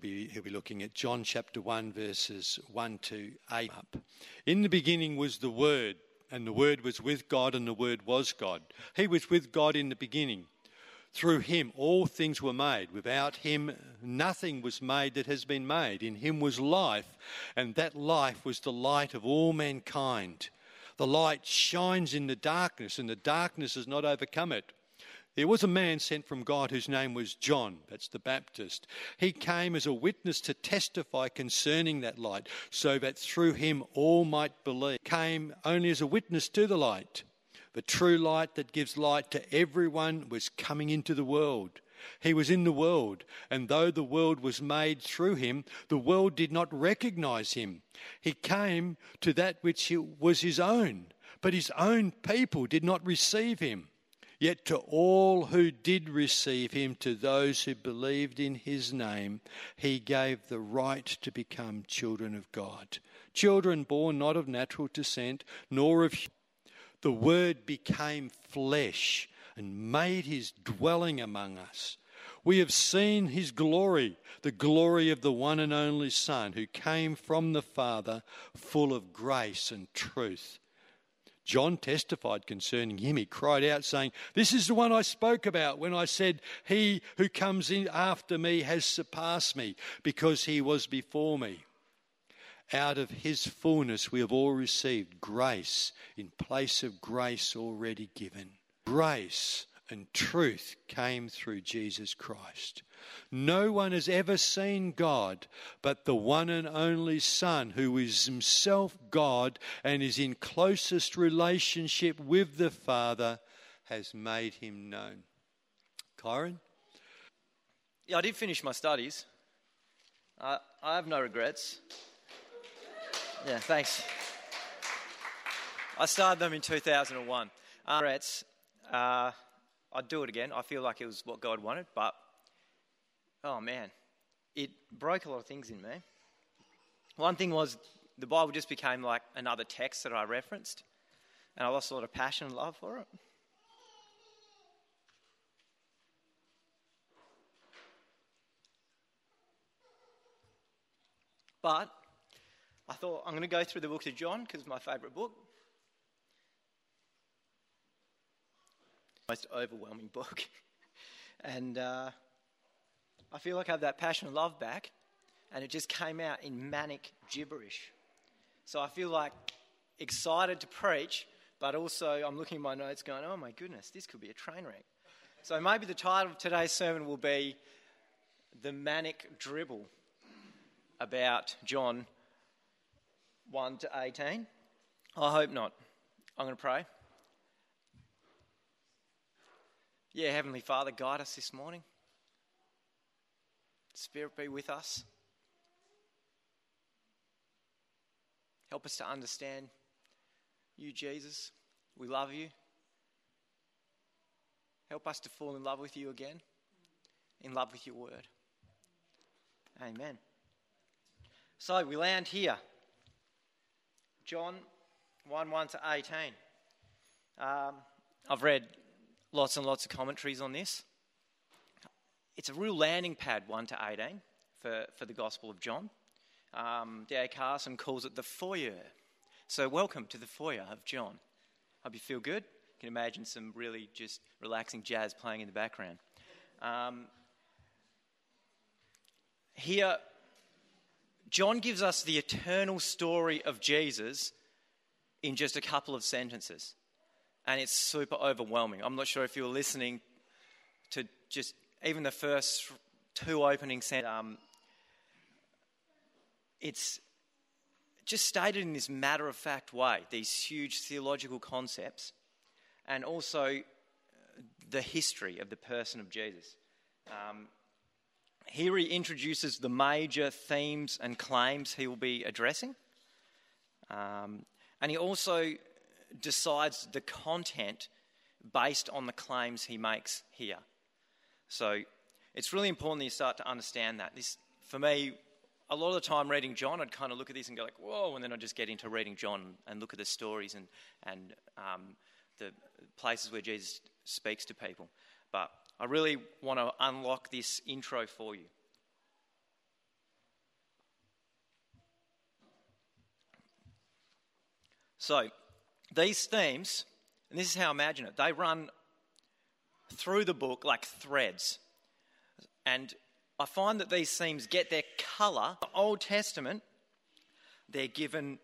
He'll be looking at John chapter 1, verses 1 to 8 up. In the beginning was the Word, and the Word was with God, and the Word was God. He was with God in the beginning. Through him all things were made. Without him nothing was made that has been made. In him was life, and that life was the light of all mankind. The light shines in the darkness, and the darkness has not overcome it. There was a man sent from God whose name was John, that's the Baptist. He came as a witness to testify concerning that light, so that through him all might believe. Came only as a witness to the light. The true light that gives light to everyone was coming into the world. He was in the world, and though the world was made through him, the world did not recognize him. He came to that which was his own, but his own people did not receive him. Yet to all who did receive him, to those who believed in his name, he gave the right to become children of God. Children born not of natural descent, nor of. The Word became flesh and made his dwelling among us. We have seen his glory, the glory of the one and only Son, who came from the Father, full of grace and truth. John testified concerning him. He cried out, saying, This is the one I spoke about when I said, He who comes in after me has surpassed me, because he was before me. Out of his fullness we have all received grace in place of grace already given. Grace and truth came through Jesus Christ. No one has ever seen God but the one and only Son, who is himself God and is in closest relationship with the Father, has made him known. Kyron? Yeah, I did finish my studies. Uh, I have no regrets. Yeah, thanks. I started them in 2001. Uh, regrets. Uh, I'd do it again. I feel like it was what God wanted, but oh man, it broke a lot of things in me. One thing was the Bible just became like another text that I referenced, and I lost a lot of passion and love for it. But I thought I'm going to go through the book of John because it's my favourite book. Most overwhelming book. and uh, I feel like I have that passion and love back, and it just came out in manic gibberish. So I feel like excited to preach, but also I'm looking at my notes going, oh my goodness, this could be a train wreck. So maybe the title of today's sermon will be The Manic Dribble about John 1 to 18. I hope not. I'm going to pray. Yeah, Heavenly Father, guide us this morning. Spirit be with us. Help us to understand you, Jesus. We love you. Help us to fall in love with you again, in love with your word. Amen. So we land here. John 1 1 to 18. Um, I've read lots and lots of commentaries on this it's a real landing pad, 1 to 18, for, for the Gospel of John. Um, D.A. Carson calls it the foyer. So, welcome to the foyer of John. Hope you feel good. You can imagine some really just relaxing jazz playing in the background. Um, here, John gives us the eternal story of Jesus in just a couple of sentences. And it's super overwhelming. I'm not sure if you're listening to just even the first two opening sentences, um, it's just stated in this matter of fact way, these huge theological concepts, and also the history of the person of Jesus. Um, here he introduces the major themes and claims he will be addressing. Um, and he also decides the content based on the claims he makes here. So it's really important that you start to understand that. This, for me, a lot of the time reading John, I'd kind of look at this and go like, whoa, and then I'd just get into reading John and look at the stories and, and um, the places where Jesus speaks to people. But I really want to unlock this intro for you. So, these themes, and this is how I imagine it, they run through the book like threads. And I find that these themes get their colour. The Old Testament, they're given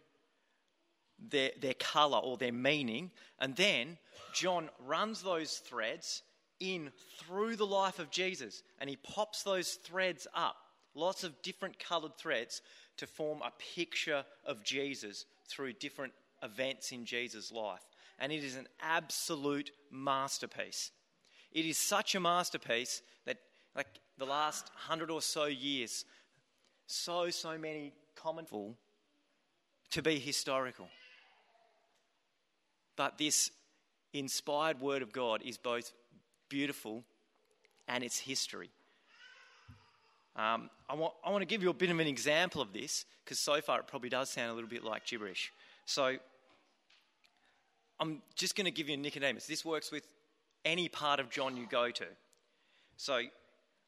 their, their colour or their meaning, and then John runs those threads in through the life of Jesus and he pops those threads up, lots of different coloured threads, to form a picture of Jesus through different events in Jesus' life. And it is an absolute masterpiece. It is such a masterpiece that, like the last hundred or so years, so, so many comment to be historical. But this inspired word of God is both beautiful and its history. Um, I, want, I want to give you a bit of an example of this because so far it probably does sound a little bit like gibberish. So I'm just going to give you Nicodemus. This works with any part of John you go to. So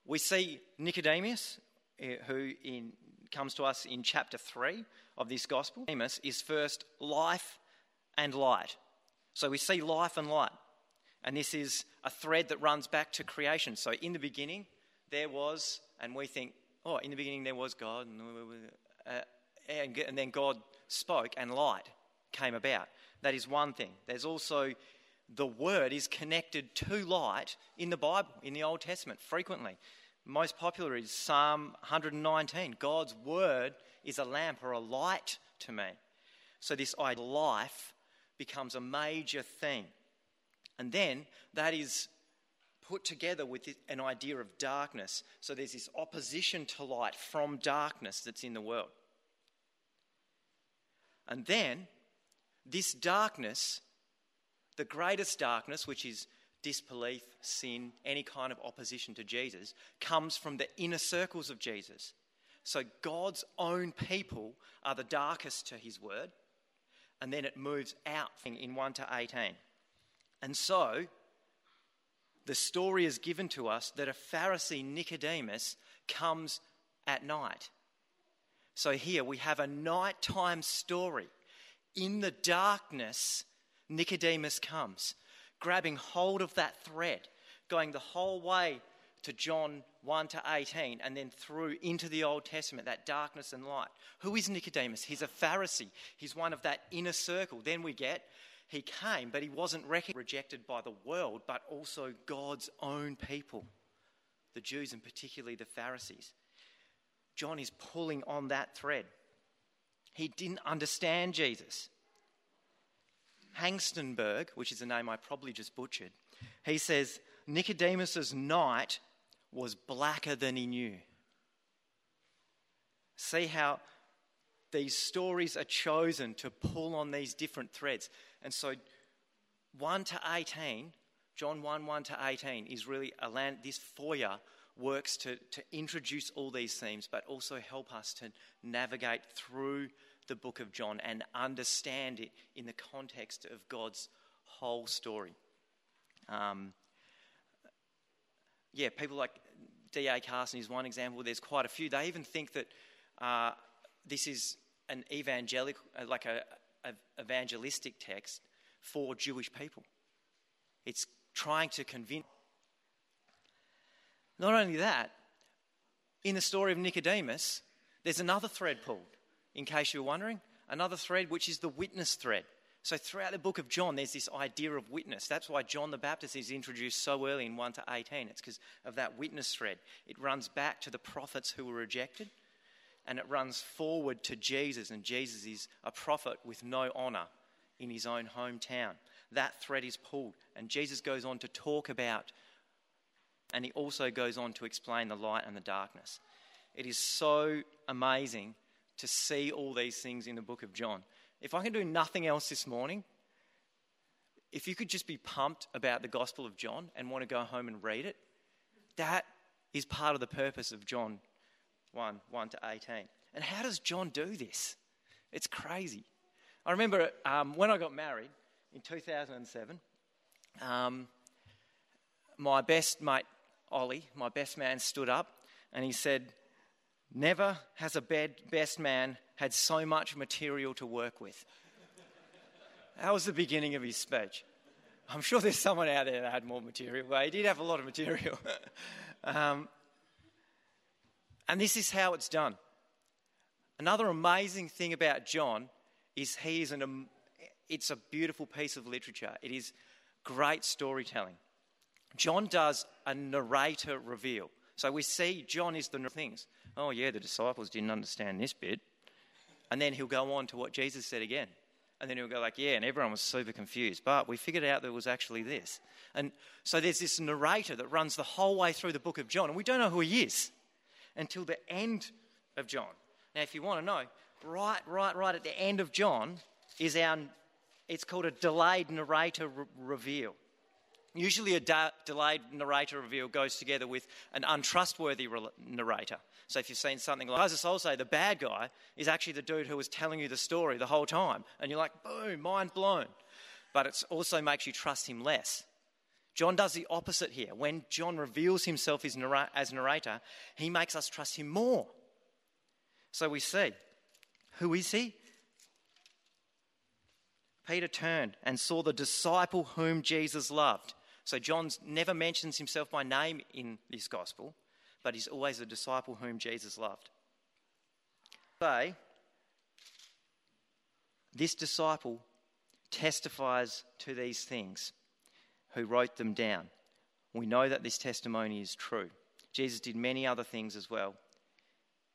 we see Nicodemus, eh, who in, comes to us in chapter 3 of this gospel. Nicodemus is first life and light. So we see life and light. And this is a thread that runs back to creation. So in the beginning, there was, and we think, oh, in the beginning there was God, and, uh, then God spoke and light came about. That is one thing. There's also the word is connected to light in the Bible, in the Old Testament, frequently. Most popular is Psalm 119. God's word is a lamp or a light to me. So, this idea of life becomes a major theme. And then that is put together with an idea of darkness. So, there's this opposition to light from darkness that's in the world. And then this darkness the greatest darkness, which is disbelief, sin, any kind of opposition to Jesus, comes from the inner circles of Jesus. So God's own people are the darkest to his word, and then it moves out in 1 to 18. And so the story is given to us that a Pharisee, Nicodemus, comes at night. So here we have a nighttime story. In the darkness, Nicodemus comes, grabbing hold of that thread, going the whole way to John 1 to 18 and then through into the Old Testament, that darkness and light. Who is Nicodemus? He's a Pharisee, he's one of that inner circle. Then we get he came, but he wasn't rejected by the world, but also God's own people, the Jews and particularly the Pharisees. John is pulling on that thread. He didn't understand Jesus. Hengstenberg, which is a name I probably just butchered, he says Nicodemus's night was blacker than he knew. See how these stories are chosen to pull on these different threads. And so 1 to 18, John 1 1 to 18, is really a land, this foyer works to, to introduce all these themes, but also help us to navigate through the book of John and understand it in the context of God's whole story. Um, yeah, people like D.A. Carson is one example. There's quite a few. They even think that uh, this is an evangelical, uh, like a, a evangelistic text for Jewish people. It's trying to convince. Not only that, in the story of Nicodemus, there's another thread pulled in case you're wondering. Another thread, which is the witness thread. So, throughout the book of John, there's this idea of witness. That's why John the Baptist is introduced so early in 1 to 18. It's because of that witness thread. It runs back to the prophets who were rejected, and it runs forward to Jesus, and Jesus is a prophet with no honour in his own hometown. That thread is pulled, and Jesus goes on to talk about, and he also goes on to explain the light and the darkness. It is so amazing to see all these things in the book of John. If I can do nothing else this morning, if you could just be pumped about the Gospel of John and want to go home and read it, that is part of the purpose of John 1 1 to 18. And how does John do this? It's crazy. I remember um, when I got married in 2007, um, my best mate, Ollie, my best man, stood up and he said, Never has a best man had so much material to work with. that was the beginning of his speech? I'm sure there's someone out there that had more material, but he did have a lot of material. um, and this is how it's done. Another amazing thing about John is he is an, it's a beautiful piece of literature. It is great storytelling. John does a narrator reveal. So we see John is the things. Oh, yeah, the disciples didn't understand this bit. And then he'll go on to what Jesus said again. And then he'll go like, yeah, and everyone was super confused. But we figured out there was actually this. And so there's this narrator that runs the whole way through the book of John. And we don't know who he is until the end of John. Now, if you want to know, right, right, right at the end of John is our, it's called a delayed narrator re- reveal. Usually, a da- delayed narrator reveal goes together with an untrustworthy re- narrator. So, if you've seen something like Moses, I'll say the bad guy is actually the dude who was telling you the story the whole time, and you're like, boom, mind blown. But it also makes you trust him less. John does the opposite here. When John reveals himself as narrator, he makes us trust him more. So we see who is he? Peter turned and saw the disciple whom Jesus loved. So John never mentions himself by name in this gospel, but he's always a disciple whom Jesus loved. Say, this disciple testifies to these things who wrote them down. We know that this testimony is true. Jesus did many other things as well.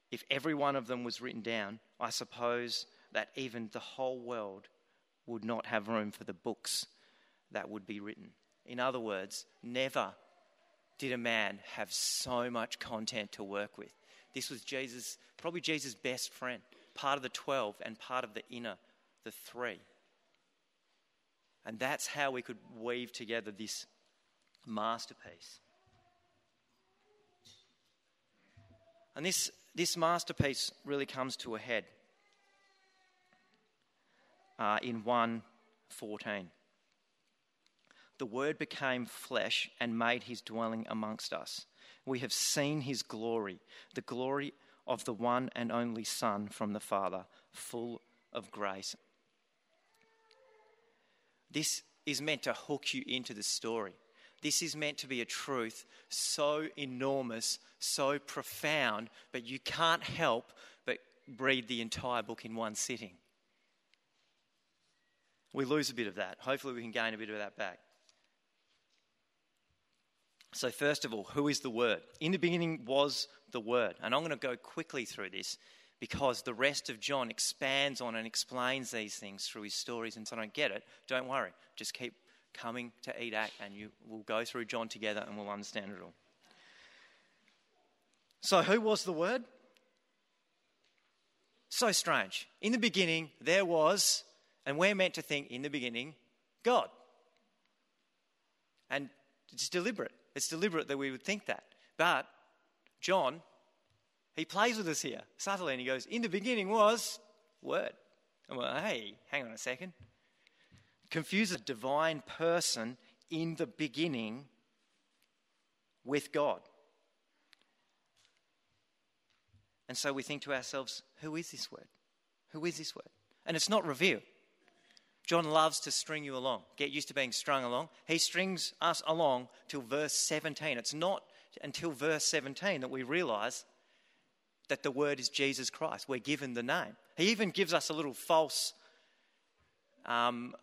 If every one of them was written down, I suppose that even the whole world would not have room for the books that would be written. In other words, never did a man have so much content to work with. This was Jesus, probably Jesus' best friend, part of the 12 and part of the inner, the three. And that's how we could weave together this masterpiece. And this, this masterpiece really comes to a head uh, in 114 the Word became flesh and made his dwelling amongst us. We have seen his glory, the glory of the one and only Son from the Father, full of grace. This is meant to hook you into the story. This is meant to be a truth so enormous, so profound, but you can't help but read the entire book in one sitting. We lose a bit of that. Hopefully, we can gain a bit of that back. So, first of all, who is the Word? In the beginning was the Word. And I'm going to go quickly through this because the rest of John expands on and explains these things through his stories. And so I don't get it, don't worry. Just keep coming to EDAC and you, we'll go through John together and we'll understand it all. So, who was the Word? So strange. In the beginning, there was, and we're meant to think in the beginning, God. And it's deliberate. It's deliberate that we would think that. But John, he plays with us here subtly and he goes, In the beginning was Word. I'm like, hey, hang on a second. Confuse a divine person in the beginning with God. And so we think to ourselves, who is this word? Who is this word? And it's not revealed. John loves to string you along. Get used to being strung along. He strings us along till verse 17. It's not until verse 17 that we realize that the word is Jesus Christ. We're given the name. He even gives us a little false, um,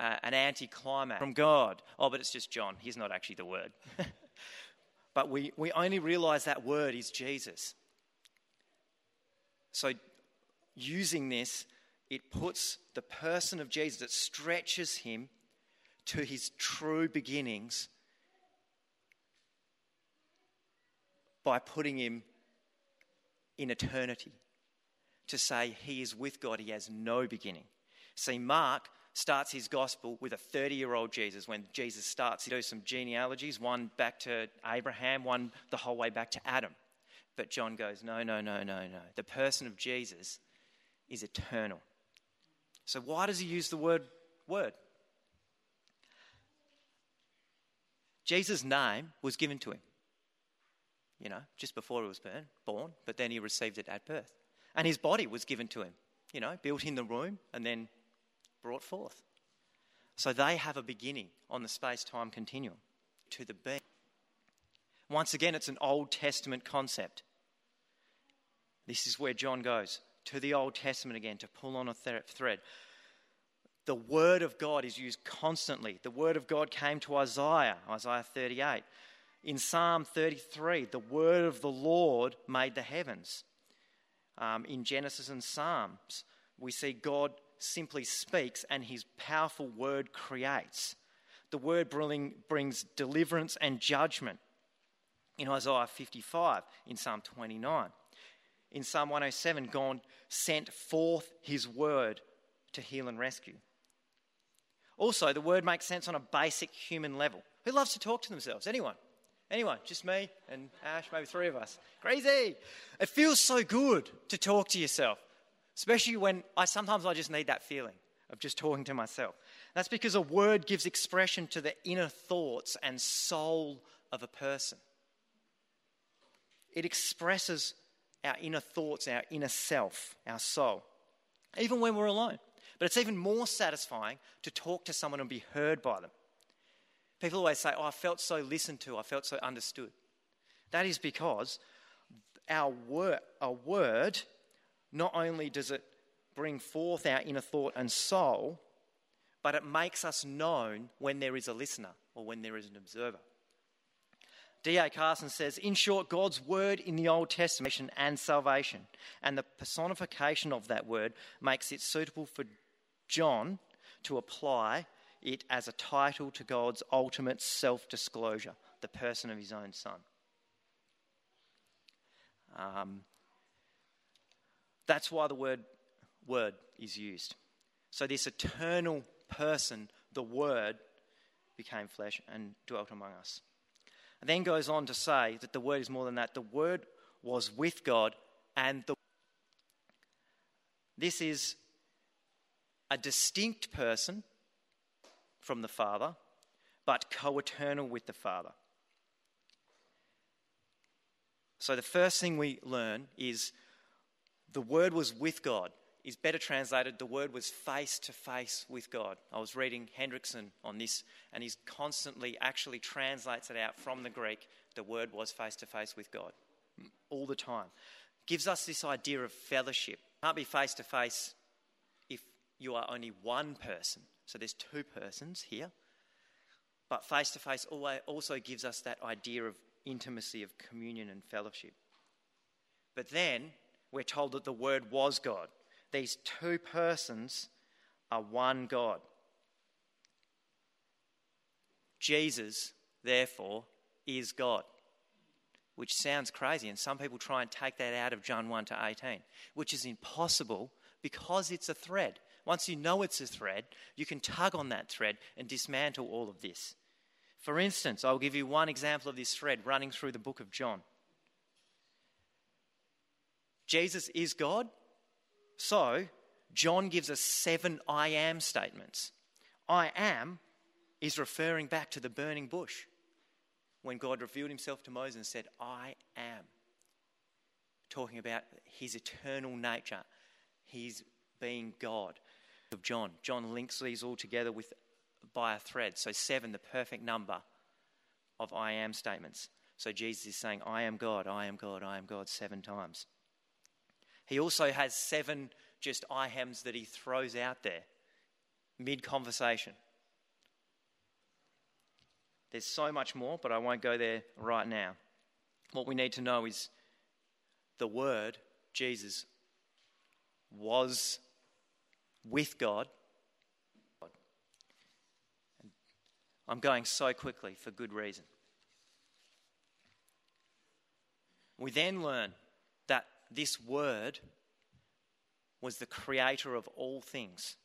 uh, an anticlimax from God. Oh, but it's just John. He's not actually the word. but we, we only realize that word is Jesus. So, using this it puts the person of Jesus, it stretches him to his true beginnings by putting him in eternity. To say he is with God, he has no beginning. See, Mark starts his gospel with a 30 year old Jesus. When Jesus starts, he does some genealogies, one back to Abraham, one the whole way back to Adam. But John goes, no, no, no, no, no. The person of Jesus is eternal. So, why does he use the word word? Jesus' name was given to him, you know, just before he was born, born, but then he received it at birth. And his body was given to him, you know, built in the womb and then brought forth. So they have a beginning on the space time continuum to the being. Once again, it's an Old Testament concept. This is where John goes to the Old Testament again to pull on a th- thread. The Word of God is used constantly. The Word of God came to Isaiah, Isaiah 38. In Psalm 33, the Word of the Lord made the heavens. Um, in Genesis and Psalms, we see God simply speaks and his powerful word creates. The word bring, brings deliverance and judgment in Isaiah 55, in Psalm 29. In Psalm 107, God sent forth his word to heal and rescue. Also, the word makes sense on a basic human level. Who loves to talk to themselves? Anyone? Anyone? Just me and Ash, maybe three of us. Crazy. It feels so good to talk to yourself, especially when I sometimes I just need that feeling of just talking to myself. That's because a word gives expression to the inner thoughts and soul of a person. It expresses our inner thoughts, our inner self, our soul, even when we're alone. But it's even more satisfying to talk to someone and be heard by them. People always say, Oh, I felt so listened to, I felt so understood. That is because our word, our word not only does it bring forth our inner thought and soul, but it makes us known when there is a listener or when there is an observer. D.A. Carson says, in short, God's word in the Old Testament and salvation, and the personification of that word makes it suitable for John to apply it as a title to God's ultimate self disclosure, the person of his own Son. Um, that's why the word word is used. So, this eternal person, the Word, became flesh and dwelt among us. And then goes on to say that the Word is more than that. The Word was with God, and the this is a distinct person from the Father, but co eternal with the Father. So, the first thing we learn is the Word was with God is better translated, the word was face to face with God. I was reading Hendriksen on this, and he constantly actually translates it out from the Greek. The word was face to face with God all the time. Gives us this idea of fellowship. Can't be face to face if you are only one person. So there's two persons here. But face to face also gives us that idea of intimacy, of communion and fellowship. But then we're told that the Word was God. These two persons are one God. Jesus, therefore, is God, which sounds crazy. And some people try and take that out of John 1 to 18, which is impossible because it's a thread. Once you know it's a thread, you can tug on that thread and dismantle all of this. For instance, I'll give you one example of this thread running through the book of John. Jesus is God, so, John gives us seven I am statements. I am is referring back to the burning bush when God revealed himself to Moses and said, I am. Talking about his eternal nature, his being God. Of John. John links these all together with by a thread. So seven, the perfect number of I am statements. So Jesus is saying, I am God, I am God, I am God seven times. He also has seven just I hams that he throws out there mid conversation. There's so much more, but I won't go there right now. What we need to know is the Word, Jesus, was with God. I'm going so quickly for good reason. We then learn this word was the creator of all things.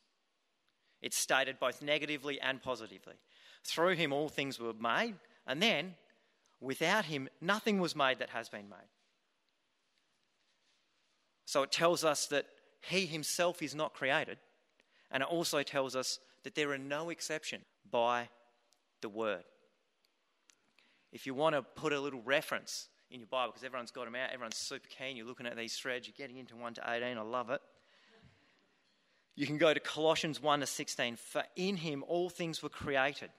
It's stated both negatively and positively. Through him, all things were made, and then without him, nothing was made that has been made. So it tells us that he himself is not created, and it also tells us that there are no exception by the word. If you want to put a little reference in your Bible, because everyone's got them out, everyone's super keen, you're looking at these threads, you're getting into 1 to 18, I love it. You can go to Colossians 1 to 16. For in him all things were created,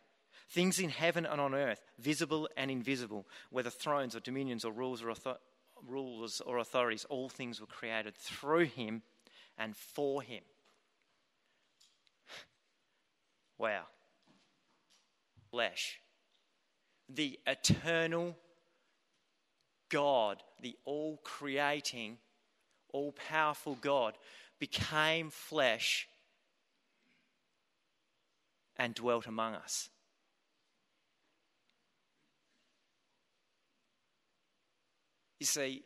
things in heaven and on earth, visible and invisible, whether thrones or dominions or rules or author- rulers or authorities, all things were created through him and for him. Wow. Flesh. The eternal God, the all creating, all powerful God, became flesh and dwelt among us. You see,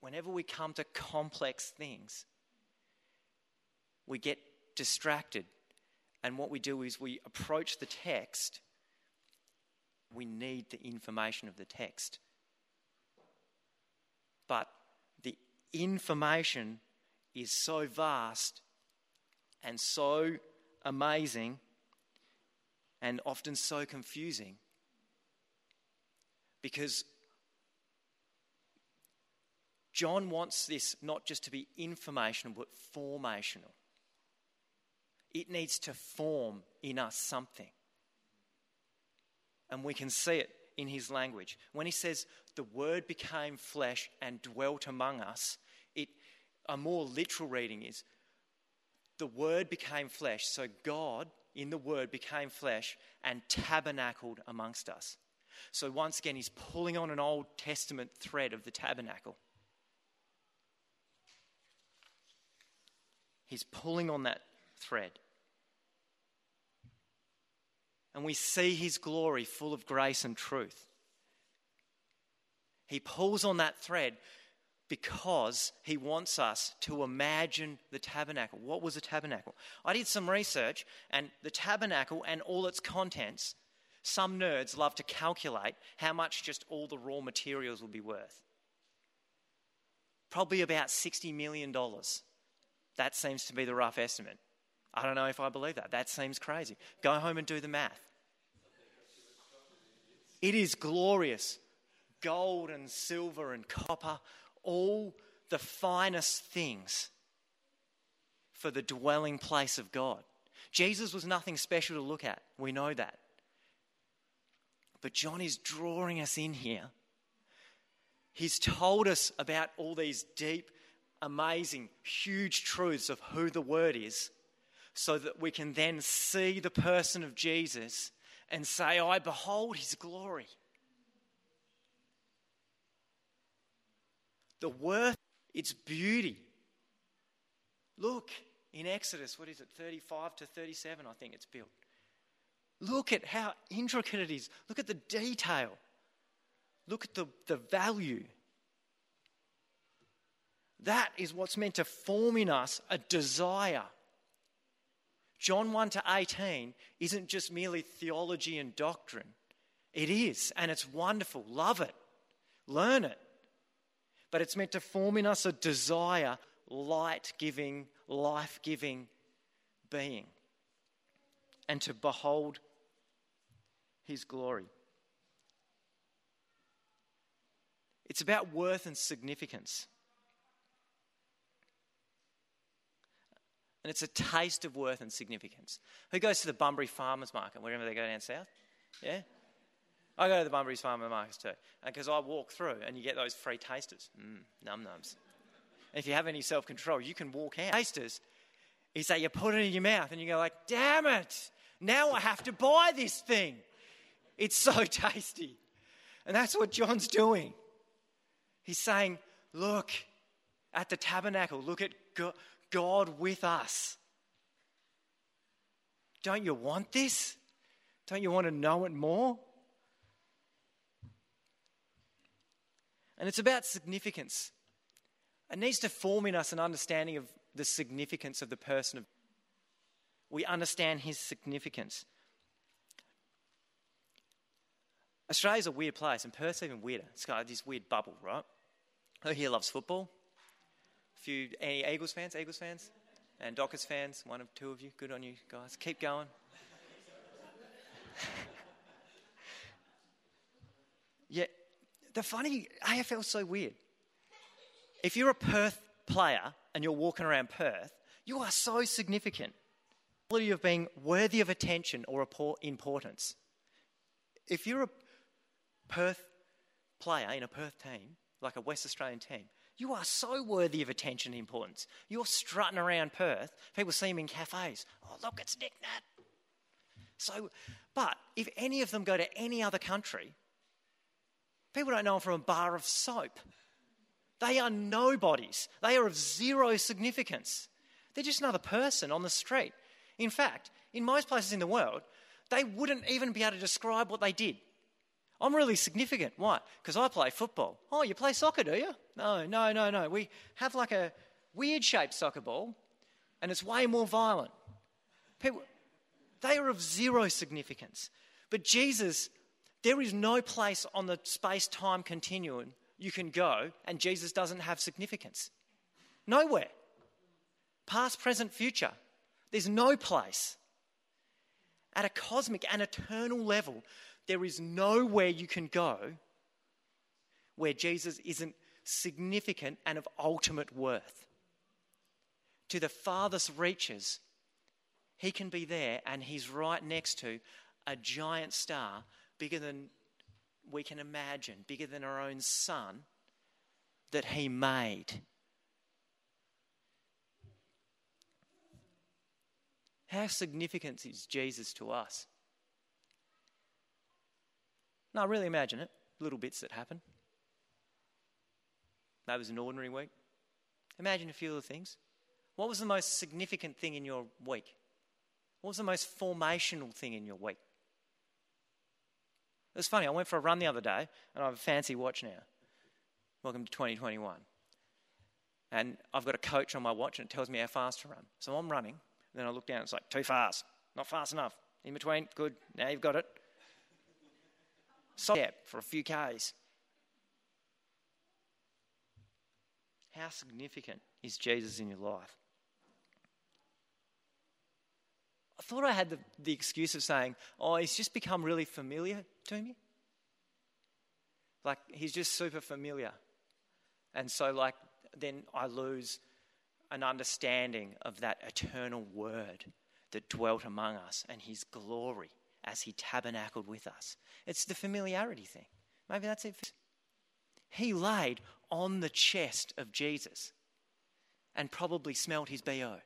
whenever we come to complex things, we get distracted. And what we do is we approach the text, we need the information of the text. But the information is so vast and so amazing and often so confusing because John wants this not just to be informational but formational. It needs to form in us something. And we can see it in his language. When he says, the word became flesh and dwelt among us, it, a more literal reading is, the word became flesh. So God, in the word, became flesh and tabernacled amongst us. So once again, he's pulling on an Old Testament thread of the tabernacle. He's pulling on that thread. And we see his glory full of grace and truth. He pulls on that thread because he wants us to imagine the tabernacle. What was a tabernacle? I did some research, and the tabernacle and all its contents, some nerds love to calculate how much just all the raw materials will be worth. Probably about $60 million. That seems to be the rough estimate. I don't know if I believe that. That seems crazy. Go home and do the math. It is glorious. Gold and silver and copper, all the finest things for the dwelling place of God. Jesus was nothing special to look at. We know that. But John is drawing us in here. He's told us about all these deep amazing, huge truths of who the Word is so that we can then see the person of Jesus and say, I behold his glory. The worth, its beauty. Look in Exodus, what is it, 35 to 37, I think it's built. Look at how intricate it is. Look at the detail. Look at the, the value. That is what's meant to form in us a desire. John 1 to 18 isn't just merely theology and doctrine. It is, and it's wonderful. Love it, learn it. But it's meant to form in us a desire, light giving, life giving being, and to behold his glory. It's about worth and significance. And it's a taste of worth and significance. Who goes to the Bunbury Farmers Market wherever they go down south? Yeah? I go to the Bunbury's Farmers Market too, because I walk through and you get those free tasters. Mm, num nums. And if you have any self control, you can walk out. Tasters is that you put it in your mouth and you go like, damn it, now I have to buy this thing. It's so tasty. And that's what John's doing. He's saying, look at the tabernacle, look at God God with us. Don't you want this? Don't you want to know it more? And it's about significance. It needs to form in us an understanding of the significance of the person of we understand his significance. Australia's a weird place, and Perth's even weirder. It's got this weird bubble, right? Oh, Who here loves football? Few any Eagles fans, Eagles fans, and Dockers fans. One of two of you. Good on you guys. Keep going. yeah, the funny AFL's so weird. If you're a Perth player and you're walking around Perth, You are so significant. Quality of being worthy of attention or importance. If you're a Perth player in a Perth team, like a West Australian team, you are so worthy of attention and importance. You're strutting around Perth. People see him in cafes. Oh, look, it's Nic Nat. So, but if any of them go to any other country, people don't know him from a bar of soap. They are nobodies. They are of zero significance. They're just another person on the street. In fact, in most places in the world, they wouldn't even be able to describe what they did. I'm really significant. Why? Because I play football. Oh, you play soccer, do you? No, no, no, no. We have like a weird shaped soccer ball, and it's way more violent. People, they are of zero significance. But Jesus, there is no place on the space time continuum you can go, and Jesus doesn't have significance. Nowhere. Past, present, future. There's no place. At a cosmic and eternal level, there is nowhere you can go where Jesus isn't significant and of ultimate worth. To the farthest reaches, he can be there and he's right next to a giant star bigger than we can imagine, bigger than our own sun that he made. How significant is Jesus to us? No, really imagine it. Little bits that happen. That was an ordinary week. Imagine a few of the things. What was the most significant thing in your week? What was the most formational thing in your week? It was funny. I went for a run the other day, and I have a fancy watch now. Welcome to 2021. And I've got a coach on my watch, and it tells me how fast to run. So I'm running. and Then I look down, it's like, too fast. Not fast enough. In between, good. Now you've got it step for a few Ks. How significant is Jesus in your life? I thought I had the, the excuse of saying, oh, he's just become really familiar to me. Like, he's just super familiar. And so, like, then I lose an understanding of that eternal word that dwelt among us and his glory as he tabernacled with us. It's the familiarity thing. Maybe that's it. He laid on the chest of Jesus and probably smelled his BO.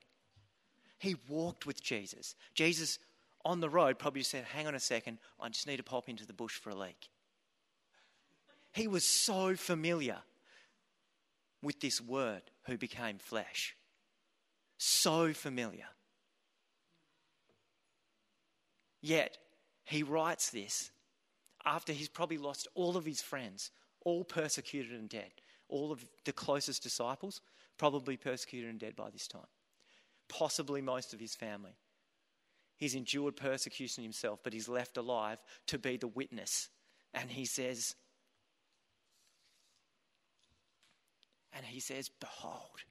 He walked with Jesus. Jesus on the road probably said, Hang on a second, I just need to pop into the bush for a leak. He was so familiar with this word who became flesh. So familiar. Yet, he writes this after he's probably lost all of his friends, all persecuted and dead. All of the closest disciples, probably persecuted and dead by this time. Possibly most of his family. He's endured persecution himself, but he's left alive to be the witness. And he says, and he says, Behold,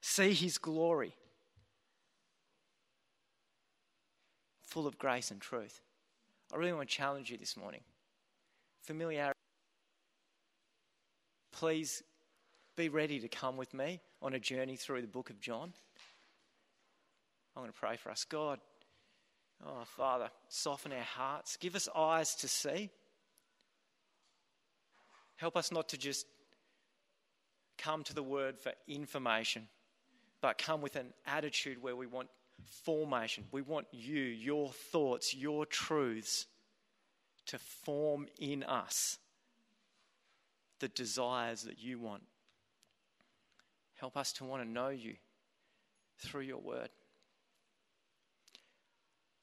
see his glory full of grace and truth. I really want to challenge you this morning. Familiarity. Please be ready to come with me on a journey through the book of John. I'm going to pray for us. God, oh, Father, soften our hearts. Give us eyes to see. Help us not to just come to the word for information, but come with an attitude where we want formation. We want you, your thoughts, your truths to form in us the desires that you want. Help us to want to know you through your word.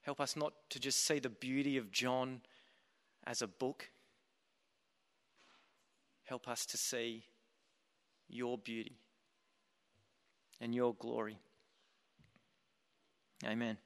Help us not to just see the beauty of John as a book. Help us to see your beauty and your glory. Amen.